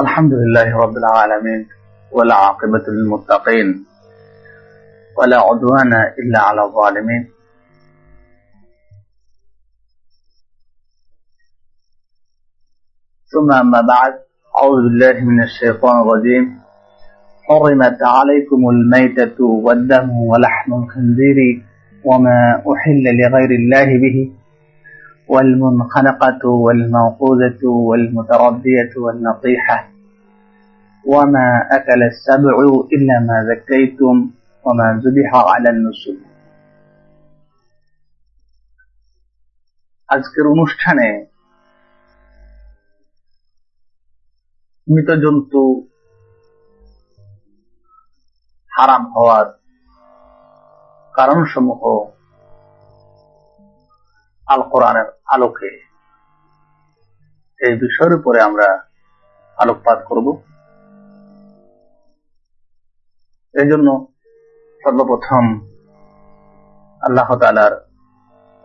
الحمد لله رب العالمين ولا عاقبة للمتقين ولا عدوان إلا على الظالمين. ثم أما بعد أعوذ بالله من الشيطان الرجيم. حرمت عليكم الميتة والدم ولحم الخنزير وما أحل لغير الله به. والمنخنقة والموقوذة والمتردية والنطيحة وما أكل السبع إلا ما ذكيتم وما ذبح على النسل আজকের অনুষ্ঠানে মৃত জন্তু হারাম হওয়ার কারণসমূহ আল কোরআনের আলোকে। এই বিষয়ের উপরে আমরা আলোকপাত করব। এই জন্য সর্বপ্রথম আল্লাহ তালার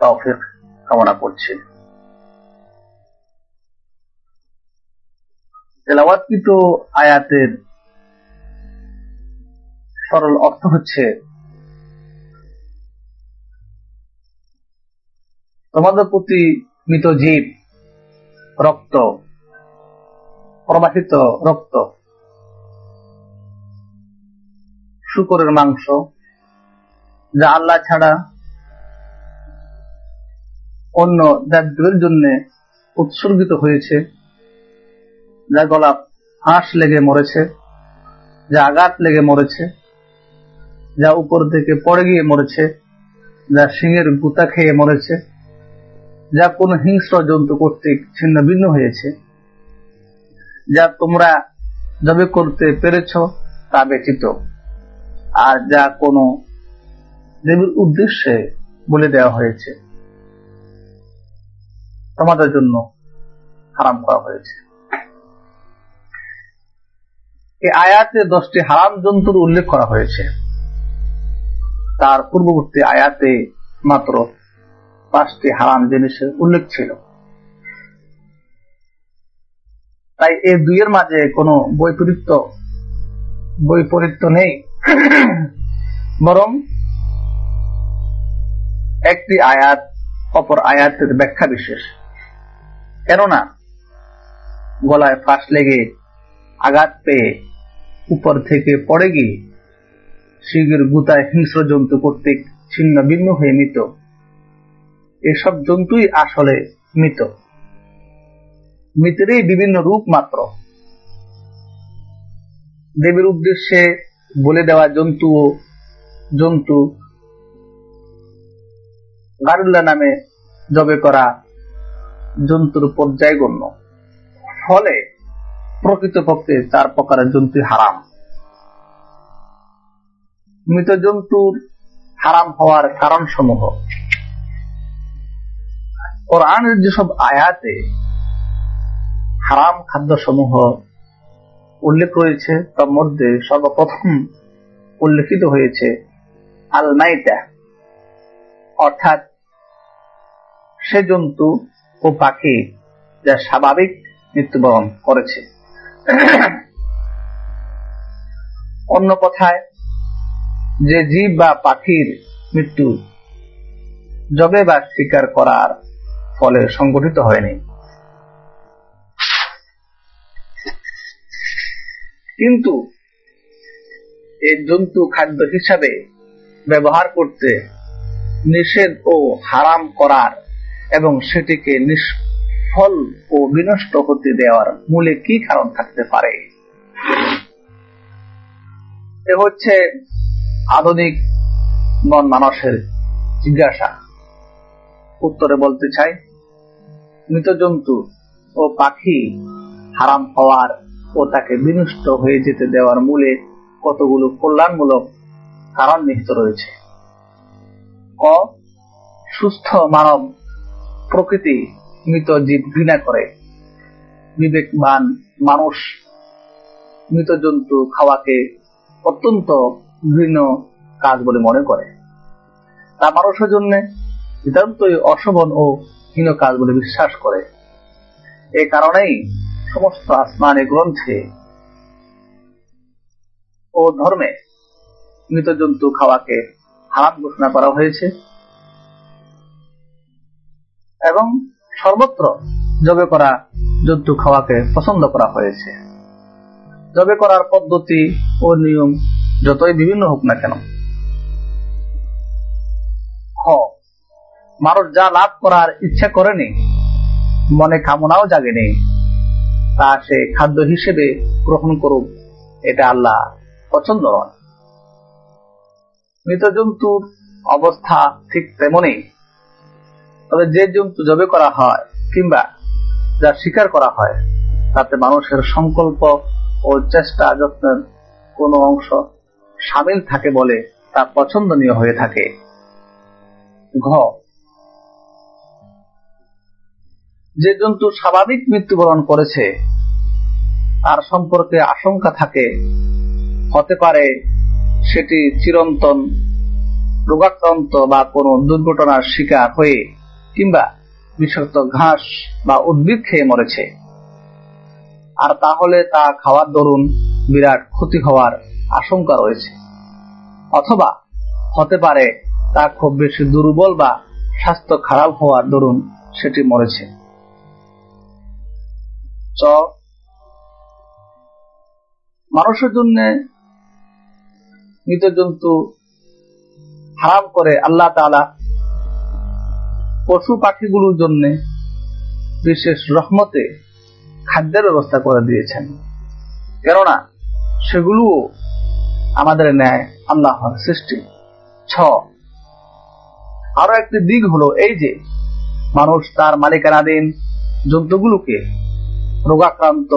তৌফিক কামনা করছি। তেলাওয়াতকৃত আয়াতের সরল অর্থ হচ্ছে তোমাদের প্রতি মৃত জীব, রক্ত, প্রবাহিত রক্ত, শুকরের মাংস, যা আল্লাহ ছাড়া অন্য দেবদেবের জন্য উৎসর্গিত হয়েছে, যা গলা হাঁস লেগে মরেছে, যা আঘাত লেগে মরেছে, যা উপর থেকে পড়ে গিয়ে মরেছে, যা সিংহের গুতা খেয়ে মরেছে যা কোন হিংস্র জন্তু কর্তৃক ছিন্ন ভিন্ন হয়েছে, যা তোমরা জবে করতে পেরেছ তা ব্যতীত, আর যা কোনো দেবীর উদ্দেশ্যে বলে দেওয়া হয়েছে, তোমাদের জন্য হারাম করা হয়েছে। এই আয়াতে দশটি হারাম জন্তুর উল্লেখ করা হয়েছে। তার পূর্ববর্তী আয়াতে মাত্র পাঁচটি হারাম জিনিসের উল্লেখ ছিল। তাই এই দুইয়ের মাঝে কোনো বৈপরীত্য বৈপরীত্য নেই। বরং একটি আয়াত অপর আয়াতের ব্যাখ্যা বিশেষ। কেননা গলায় ফাঁস লেগে আঘাত পেয়ে উপর থেকে পড়ে গিয়ে শিগের গুতায় হিংস্র জন্তু কর্তৃক ছিন্ন ভিন্ন হয়ে মৃত। এসব জন্তুই আসলে মৃত। মৃতেরই বিভিন্ন রূপ মাত্র। দেবীর উদ্দেশ্যে বলে দেওয়া জন্তু জন্তু গারুল্লা নামে জবে করা জন্তুর পর্যায় গণ্য ফলে প্রকৃতপক্ষে চার প্রকারের জন্তু হারাম। মৃত জন্তুর হারাম হওয়ার কারণ সমূহ কোরআনের যেসব আয়াতে হারাম খাদ্য সমূহ উল্লেখ রয়েছে, তার মধ্যে সর্বপ্রথম উল্লেখিত হয়েছে আলমাইটা অর্থাৎ সে জন্তু ও পাখি যা স্বাভাবিক মৃত্যুবরণ করেছে। অন্য কথায়, যে জীব বা পাখির মৃত্যু জবে বা শিকার করার ফলে সংগঠিত হয়নি। কিন্তু এই জন্তু খাদ্য হিসাবে ব্যবহার করতে নিষেধ ও হারাম করার এবং সেটিকে নিষ্ফল ও বিনষ্ট হতে দেওয়ার মূলে কি কারণ থাকতে পারে? এ হচ্ছে আধুনিক মন মানুষের জিজ্ঞাসা। উত্তরে বলতে চাই মৃত জন্তু ও পাখি হারাম হওয়ার ও তাকে বিনষ্ট হয়ে যেতে দেওয়ার মূলে কতগুলো কল্যাণমূলক কারণ নিহিত রয়েছে। ক, সুস্থ মানব প্রকৃতি মৃত জীব ঘৃণা করে। বিবেকবান মানুষ মৃত জন্তু খাওয়াকে অত্যন্ত ঘৃণ কাজ বলে মনে করে। তা মানুষের জন্য নিতান্তই অশোভন ও হীন কাজ বলে বিশ্বাস করে। এ কারণেই সমস্ত আসমানি গ্রন্থে ও ধর্মে মৃত জন্তু খাওয়াকে হারাম ঘোষণা করা হয়েছে। এবং সর্বত্র জবে করা জন্তু খাওয়াকে পছন্দ করা হয়েছে। জবে করার পদ্ধতি ও নিয়ম যতই বিভিন্ন হোক না কেন, খ মানুষ যা লাভ করার ইচ্ছা করেনি, মনে কামনাও জাগেনি, তা সে খাদ্য হিসেবে গ্রহণ করুক, এটা আল্লাহ পছন্দ নয় মৃত জন্তুর অবস্থা ঠিক তেমনই। তবে যে জন্তু জবে করা হয় কিংবা যা স্বীকার করা হয়, তাতে মানুষের সংকল্প ও চেষ্টা যত্নের কোন অংশ সামিল থাকে বলে তা পছন্দনীয় হয়ে থাকে। ঘ যে জন্তু স্বাভাবিক মৃত্যুবরণ করেছে, তার সম্পর্কে আশঙ্কা থাকে, হতে পারে সেটি চিরন্তন রোগাক্রান্ত বা কোনো দুর্ঘটনার শিকার হয়ে কিংবা বিষাক্ত ঘাস বা উদ্ভিদ খেয়ে মরেছে। আর তাহলে তা খাওয়ার দরুন বিরাট ক্ষতি হওয়ার আশঙ্কা রয়েছে। অথবা হতে পারে তা খুব বেশি দুর্বল বা স্বাস্থ্য খারাপ হওয়ার দরুন সেটি মরেছে। চ, মানুষের জন্য মৃত জন্তু হারাম করে আল্লাহ তালা পশু পাখিগুলোর জন্য বিশেষ রহমতে খাদ্যের ব্যবস্থা করে দিয়েছেন। কেননা সেগুলোও আমাদের ন্যায় আল্লাহর সৃষ্টি। ছ আরও একটি দিক হলো এই যে মানুষ তার মালিকানাধীন জন্তুগুলোকে রোগাক্রান্ত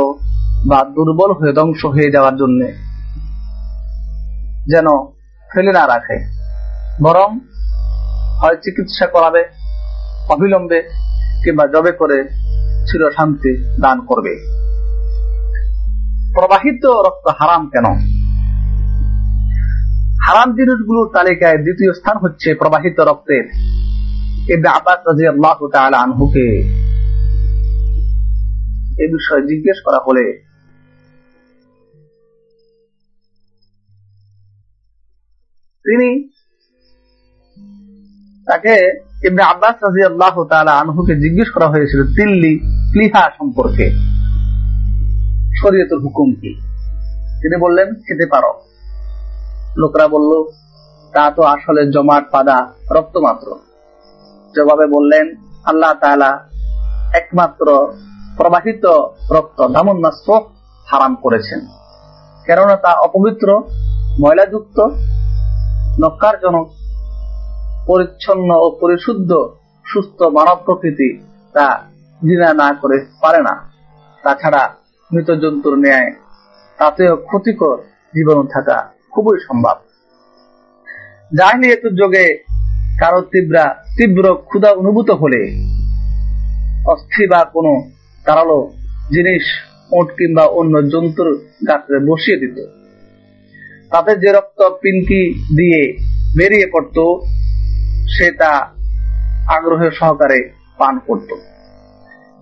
বা দুর্বল হয়ে ধ্বংস হয়ে যাওয়ার জন্য যেন ফেলে না রাখে, বরং হয় চিকিৎসা করাবে, অবিলম্বে কিংবা জবে করে চির শান্তি দান করবে। প্রবাহিত রক্ত হারাম কেন? হারাম জিনিসগুলোর তালিকায় দ্বিতীয় স্থান হচ্ছে প্রবাহিত রক্তের। ইবনে আব্বাস রাদিয়াল্লাহু তাআলা আনহুকে এ বিষয়ে জিজ্ঞেস করা হলে তিনি তাকে ইবনে আব্বাস রাজি আল্লাহ তালা আনহুকে জিজ্ঞেস করা হয়েছিল, তিল্লি প্লিহা সম্পর্কে, শরীয়তের হুকুম কি? তিনি বললেন, খেতে পারো। লোকরা বলল, তা তো আসলে জমাট পাদা রক্ত মাত্র জবাবে বললেন, আল্লাহ তালা একমাত্র প্রবাহিত রক্ত দামুন্নাস হারাম করেছেন। কেননা তা অপবিত্র, ময়লাযুক্ত, নকারজনক, পরিচ্ছন্ন ও পরিশুদ্ধ, সুস্থ মানব প্রকৃতি তা জিনা না করে পারে না। তাছাড়া মৃত জন্তুর ন্যায় তাতেও ক্ষতিকর জীবন থাকা খুবই সম্ভব। জাহিলিয়াতুর যোগে কারও তীব্রা, তীব্র ক্ষুধা অনুভূত হলে অস্থি বা কোনো তারালো জিনিস, ওট কিংবা অন্য জন্তুর গাত্রে বসিয়ে দিত। তাতে যে রক্ত পিনকি দিয়ে বেরিয়ে পড়ত, সে তা আগ্রহের সহকারে পান করত।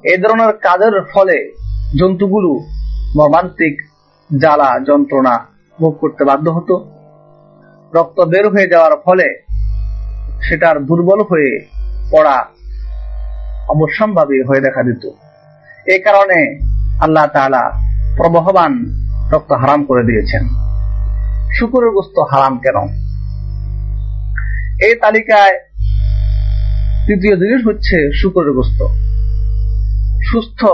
এই ধরনের কাজের ফলে জন্তুগুলো মর্মান্তিক জ্বালা যন্ত্রণা ভোগ করতে বাধ্য হতো। রক্ত বের হয়ে যাওয়ার ফলে সেটার দুর্বল হয়ে পড়া অবশ্যম্ভাবী হয়ে দেখা দিত। এই কারণে আল্লাহ তাআলা প্রবহবান রক্ত হারাম করে দিয়েছেন। শুকুরের গোস্ত হারাম কেন? এই তালিকায় তৃতীয় জিনিস হচ্ছে শুকুরের গোস্ত। সুস্থ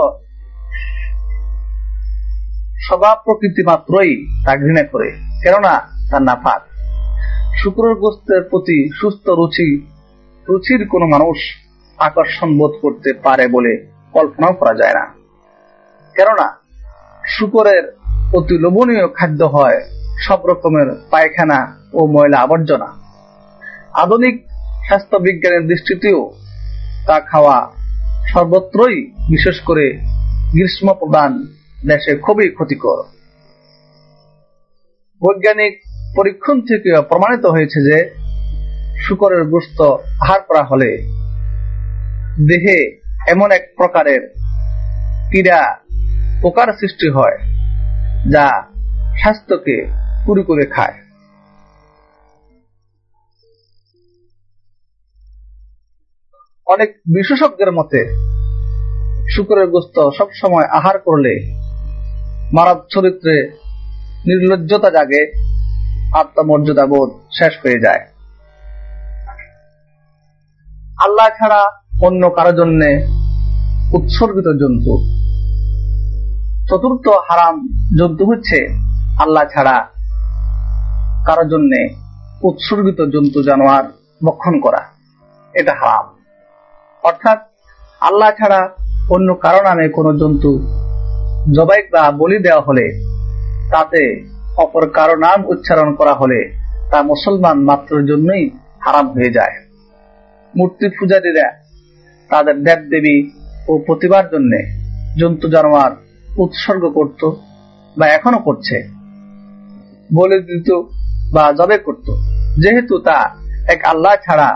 স্বভাব প্রকৃতি মাত্রই তা ঘৃণা করে, কেননা তার নাফাক। শুক্রের গোস্তের প্রতি সুস্থ রুচি, রুচির কোন মানুষ আকর্ষণ বোধ করতে পারে বলে কল্পনাও করা যায় না। কেননা, শুকরের অতি লোভনীয় খাদ্য হয় সব রকমের পায়খানা ও ময়লা আবর্জনা। আধুনিক স্বাস্থ্য বিজ্ঞানের দৃষ্টিতেও তা খাওয়া সর্বত্রই বিশেষ করে গ্রীষ্ম প্রদান দেশে খুবই ক্ষতিকর। বৈজ্ঞানিক পরীক্ষণ থেকে প্রমাণিত হয়েছে যে শুকরের গোস্ত আহার করা হলে দেহে এমন এক প্রকারের পীড়া পোকার সৃষ্টি হয় যা স্বাস্থ্যকে কুড়ি করে খায়। অনেক বিশেষজ্ঞের মতে, শুকরের গোস্ত সবসময় আহার করলে মানব চরিত্রে নির্লজ্জতা জাগে, আত্মমর্যাদা বোধ শেষ হয়ে যায়। আল্লাহ ছাড়া অন্য কারও জন্য উৎসর্গিত জন্তু। চতুর্থ হারাম জন্তু হচ্ছে আল্লাহ ছাড়া কারও জন্য উৎসর্গিত জন্তু জানোয়ার বক্ষণ করা। এটা হারাম। অর্থাৎ আল্লাহ ছাড়া অন্য কারও নামে কোনো জন্তু জবাই বা বলি দেওয়া হলে, তাতে অপর কারও নাম উচ্চারণ করা হলে তা মুসলমান মাত্রের জন্যই হারাম হয়ে যায়। মূর্তি পূজারীরা তাদের দেব দেবী ও প্রতিবার জন্য জন্তু জানোয়ার উৎসর্গ করত বা এখনও করছে। বলে দিত বা জবে করত। যেহেতু তা এক আল্লাহ ছাড়া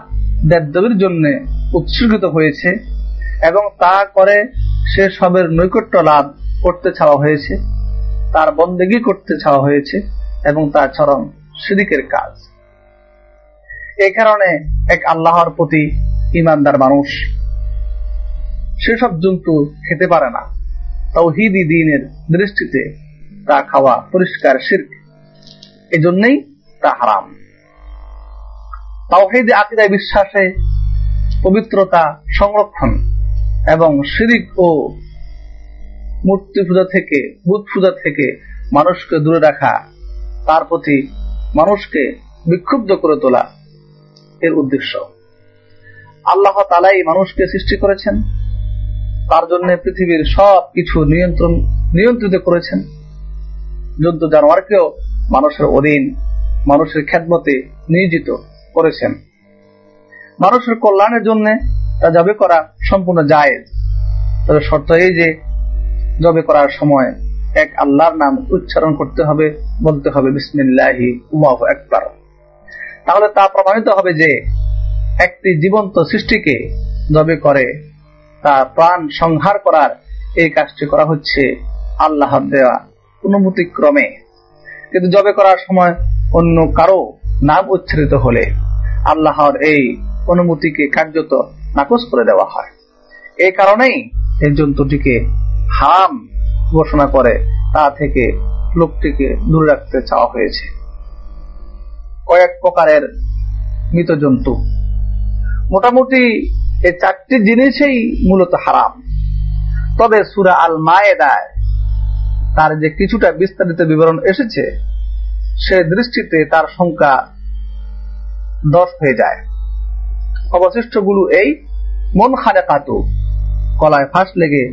দেবদেবীর জন্য উৎসর্গিত হয়েছে এবং তা করে সে সবের নৈকট্য লাভ করতে চাওয়া হয়েছে, তার বন্দেগি করতে চাওয়া হয়েছে এবং তার চরম সিদিকের কাজ। এই কারণে এক আল্লাহর প্রতি ইমানদার মানুষ সেসব জন্তু খেতে পারে না। তৌহিদি দিনের দৃষ্টিতে তা খাওয়া পরিষ্কার শির্ক। এজন্যই তা হারাম। তাওহিদি আকিদায় বিশ্বাসে পবিত্রতা সংরক্ষণ এবং শিরিক ও মূর্তি পূজা থেকে বুধ পূজা থেকে মানুষকে দূরে রাখা, তার প্রতি মানুষকে বিক্ষুব্ধ করে তোলা এর উদ্দেশ্য। আল্লাহ তালাই মানুষকে সৃষ্টি করেছেন। তার জন্য পৃথিবীর সব কিছু নিয়ন্ত্রণ, নিয়ন্ত্রিত করেছেন। যুদ্ধ জানোয়ারকেও মানুষের অধীন, মানুষের খ্যাতমতে নিয়োজিত করেছেন। মানুষের কল্যাণের জন্য তা জবে করা সম্পূর্ণ জায়েজ। তবে শর্ত এই যে, জবে করার সময় এক আল্লাহর নাম উচ্চারণ করতে হবে, বলতে হবে, বিসমিল্লাহি উমাহ একবার তাহলে তা প্রমাণিত হবে যে, একটি জীবন্ত সৃষ্টিকে জবে করে তা প্রাণ সংহার করার এই কাজটি করা হচ্ছে আল্লাহ দেওয়া অনুমতি ক্রমে কিন্তু জবে করার সময় অন্য কারও নাম উচ্চারিত হলে আল্লাহর এই অনুমতিকে কার্যত নাকচ করে দেওয়া হয়। এই কারণেই এই জন্তুটিকে হাম ঘোষণা করে তা থেকে লোকটিকে দূরে রাখতে চাওয়া হয়েছে। কয়েক প্রকারের মৃত জন্তু। মোটামুটি এই চারটি জিনিসই মূলত হারাম। তবে সুরা আল মায়েদায় তার যে কিছুটা বিস্তারিত বিবরণ এসেছে, সে দৃষ্টিতে তার সংখ্যা দশ হয়ে যায়। অবশিষ্টগুলো এই, মন খানে কাতু কলায় ফাঁস লেগে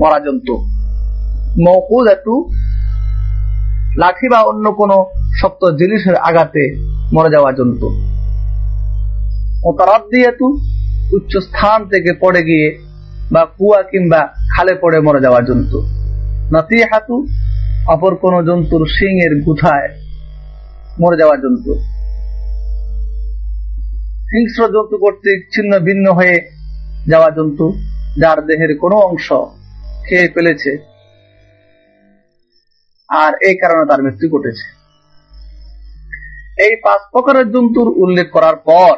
মরা জন্তু মকুদ একটু লাঠি বা অন্য কোন শক্ত জিনিসের আঘাতে মরে যাওয়া জন্তু। উচ্চ স্থান থেকে পড়ে গিয়ে বা কুয়া কিংবা খালে পড়ে মরে যাওয়া জন্তু। নাতিহাতু অপর কোন জন্তুর শিং এর গুথায় মরে যাওয়া জন্তু। হিংস্র জন্তু কর্তৃক ছিন্ন ভিন্ন হয়ে যাওয়া জন্তু, যার দেহের কোনো অংশ খেয়ে ফেলেছে আর এই কারণে তার মৃত্যু ঘটেছে। এই পাঁচ প্রকারের জন্তুর উল্লেখ করার পর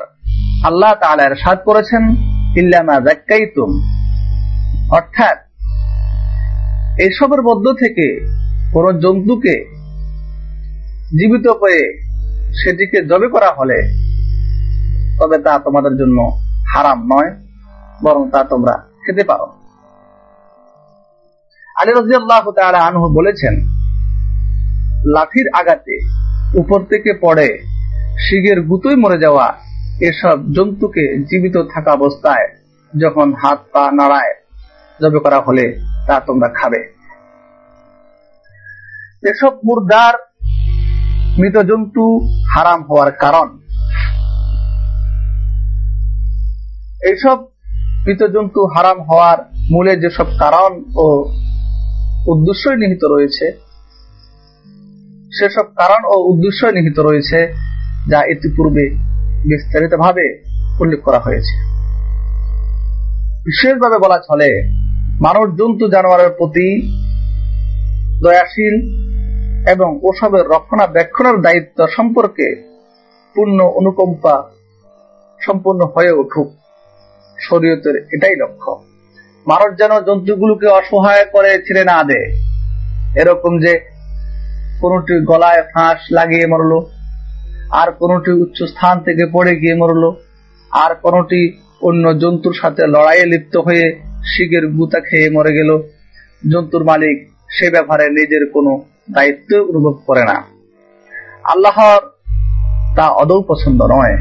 আল্লাহ তালার সাদ করেছেন ইল্লামা জাক্কাইতুম অর্থাৎ এইসবের মধ্য থেকে কোন জন্তুকে জীবিত করে সেটিকে জবে করা হলে তবে তা তোমাদের জন্য হারাম নয়, বরং তা তোমরা খেতে পারো। আলী রাজি আল্লাহ আনহু বলেছেন, লাঠির আঘাতে উপর থেকে পড়ে শিগের গুতোই মরে যাওয়া এসব জন্তুকে জীবিত থাকা অবস্থায় যখন হাত পা নাড়ায় জবে করা হলে তা তোমরা খাবে। এসব মুর্দার মৃত জন্তু হারাম হওয়ার কারণ। এইসব মৃত জন্তু হারাম হওয়ার মূলে যেসব কারণ ও উদ্দেশ্যই নিহিত রয়েছে, সেসব কারণ ও উদ্দেশ্য নিহিত রয়েছে যা ইতিপূর্বে বিস্তারিত ভাবে উল্লেখ করা হয়েছে। বিশেষভাবে বলা চলে মানুষ জন্তু জানোয়ারের প্রতি দয়াশীল এবং ওসবের রক্ষণাবেক্ষণের দায়িত্ব সম্পর্কে পূর্ণ অনুকম্পা সম্পূর্ণ হয়ে উঠুক। শরীয়তের এটাই লক্ষ্য। মানুষ যেন জন্তুগুলোকে অসহায় করে ছেড়ে না দেয়। এরকম যে কোনটি গলায় ফাঁস লাগিয়ে মরল আর কোনটি উচ্চ স্থান থেকে পড়ে গিয়ে মরল, আর কোনটি অন্য জন্তুর সাথে লড়াইয়ে লিপ্ত হয়ে শিগের গুতা খেয়ে মরে গেল। জন্তুর মালিক সে ব্যাপারে নিজের কোনো দায়িত্ব অনুভব করে না। আল্লাহর তা অদৌ পছন্দ নয়।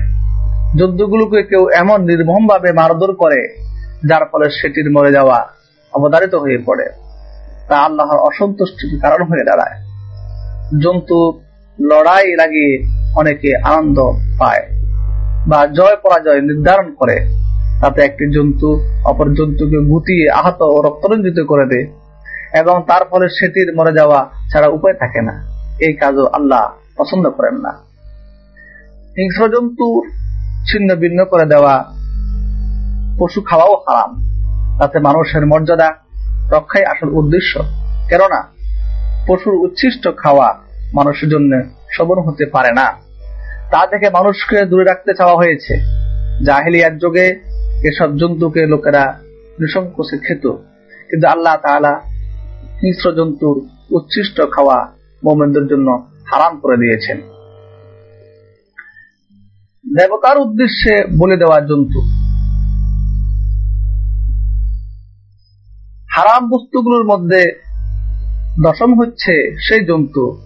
জন্তুগুলোকে কেউ এমন নির্মম ভাবে মারধর করে, যার ফলে সেটির মরে যাওয়া অবধারিত হয়ে পড়ে। তা আল্লাহর অসন্তুষ্টির কারণ হয়ে দাঁড়ায়। জন্তু লড়াই লাগিয়ে অনেকে আনন্দ পায় বা জয় পরাজয় নির্ধারণ করে। তাতে একটি জন্তু অপর জন্তুকে গুটিয়ে আহত ও রক্তরঞ্জিত করে দেয় এবং তার ফলে সেটির মরে যাওয়া ছাড়া উপায় থাকে না। এই কাজও আল্লাহ পছন্দ করেন না। হিংস্র জন্তুর ছিন্ন ভিন্ন করে দেওয়া পশু খাওয়াও হারাম। তাতে মানুষের মর্যাদা রক্ষাই আসল উদ্দেশ্য। কেননা পশুর উচ্ছিষ্ট খাওয়া মানুষের জন্য শোভন হতে পারে না। তা থেকে মানুষকে দূরে রাখতে চাওয়া হয়েছে। জাহেলিয়ার যুগে এসব জন্তুকে লোকেরা নৃশংকোষে খেত। কিন্তু আল্লাহ তাআলা হিংস্র জন্তুর উচ্ছিষ্ট খাওয়া মোমেনদের জন্য হারাম করে দিয়েছেন। দেবতার উদ্দেশ্যে বলে দেওয়া জন্তু। হারাম বস্তুগুলোর মধ্যে দশম হচ্ছে সেই জন্তু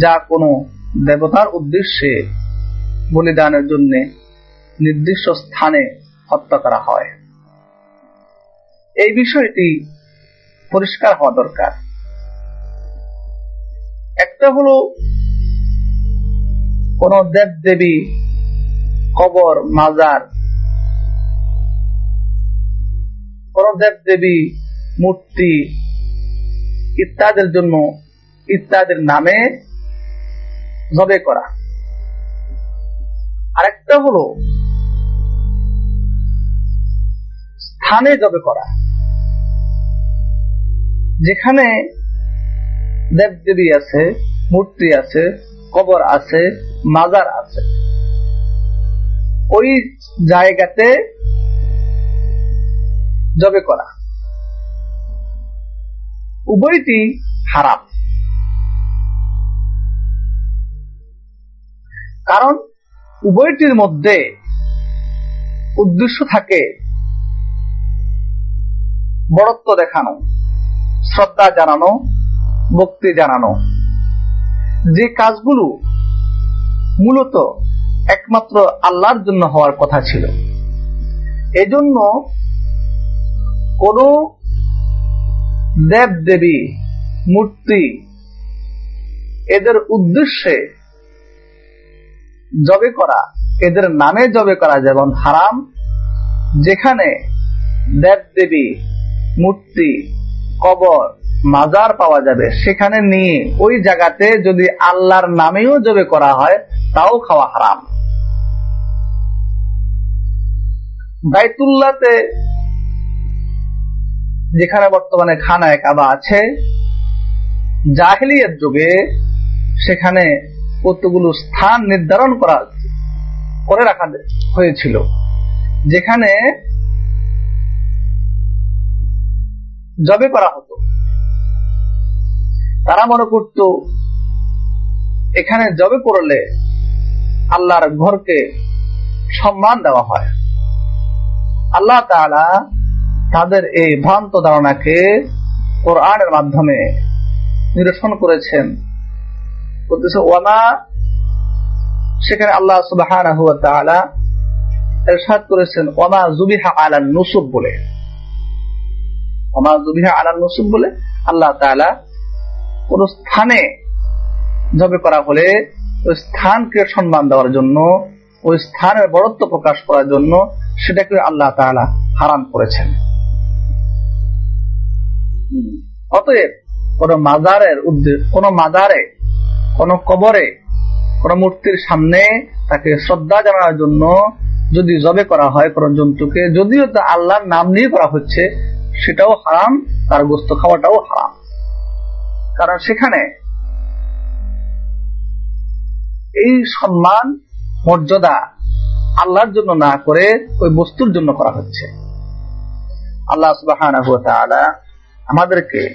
যা কোনো দেবতার উদ্দেশ্যে বলিদানের জন্য নির্দিষ্ট স্থানে হত্যা করা হয়। এই বিষয়টি পরিষ্কার হওয়া দরকার। একটা হলো কোন দেব দেবী কবর, মাজার, কোন দেব দেবী মূর্তি ইত্যাদির জন্য ইত্যাদির নামে জবে করা। আরেকটা হলো, স্থানে জবে করা। যেখানে দেবদেবী আছে, মূর্তি আছে, কবর আছে, মাজার আছে। ওই জায়গাতে জবে করা। উভয়টি হারাম। কারণ উভয়টির মধ্যে উদ্দেশ্য থাকে বড়ত্ব দেখানো, শ্রদ্ধা জানানো, ভক্তি জানানো। যে কাজগুলো মূলত একমাত্র আল্লাহর জন্য হওয়ার কথা ছিল। এজন্য কোন দেব দেবী মূর্তি এদের উদ্দেশ্যে জবে করা, এদের নামে জবে করা যেমন হারাম, যেখানে দেব দেবী, মূর্তি, কবর, মাজার পাওয়া যাবে, সেখানে নিয়ে ওই জায়গাতে যদি আল্লাহর নামেও জবে করা হয়, তাও খাওয়া হারাম। বাইতুল্লাতে যেখানে বর্তমানে খানায় কাবা আছে জাহিলিয়ার যুগে সেখানে কতগুলো স্থান নির্ধারণ করা, করে রাখা হয়েছিল। যেখানে জবে করা হতো। তারা মনে করত, এখানে জবে করলে আল্লাহর ঘরকে সম্মান দেওয়া হয়। আল্লাহ তাআলা তাদের এই ভ্রান্ত ধারণাকে কোরআনের মাধ্যমে নিরসন করেছেন। বলতেছে, ওয়ামা সেখানে আল্লাহ সুবাহ করেছেন ওমা জুবিহা আলা নুসুব বলে। ওমা জুবিহা আলা নুসুব বলে আল্লাহ তাআলা কোন স্থানে জবে করা হলে ওই স্থানকে সম্মান দেওয়ার জন্য, ওই স্থানের বড়ত্ব প্রকাশ করার জন্য সেটাকে আল্লাহ তাআলা হারাম করেছেন। অতএব কোন মাজারের উদ্দেশ্য কোন মাজারে কোন কবরে, কোন মূর্তির সামনে তাকে শ্রদ্ধা জানানোর জন্য যদি জবে করা হয় কোন জন্তুকে, যদিও তা আল্লাহর নাম নিয়ে করা হচ্ছে, সেটাও হারাম, তার গোস্ত খাওয়াটাও হারাম। কারণ সেখানে এই সম্মান, মর্যাদা আল্লাহর জন্য না করে ওই বস্তুর জন্য করা হচ্ছে। আল্লাহ সুবাহ আমাদেরকে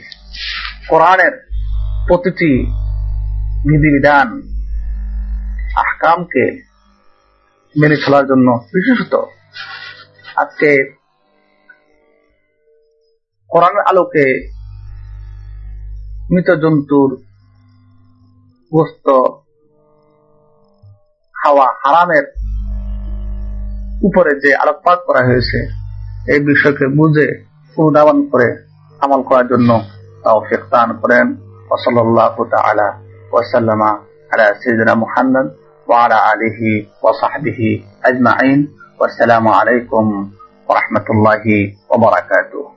কোরআনের প্রতিটি বিধিবিধান আহকামকে মেনে চলার জন্য বিশেষত আজকে কোরআনের আলোকে মৃত জন্তুর গোস্ত খাওয়া হারামের উপরে যে আলোকপাত করা হয়েছে, এই বিষয়কে বুঝে, অনুধাবন করে আমল করার জন্য তাও দান করেন। ওসল্লাহ তালা وسلم على سيدنا محمد وعلى آله وصحبه أجمعين والسلام عليكم ورحمة الله وبركاته.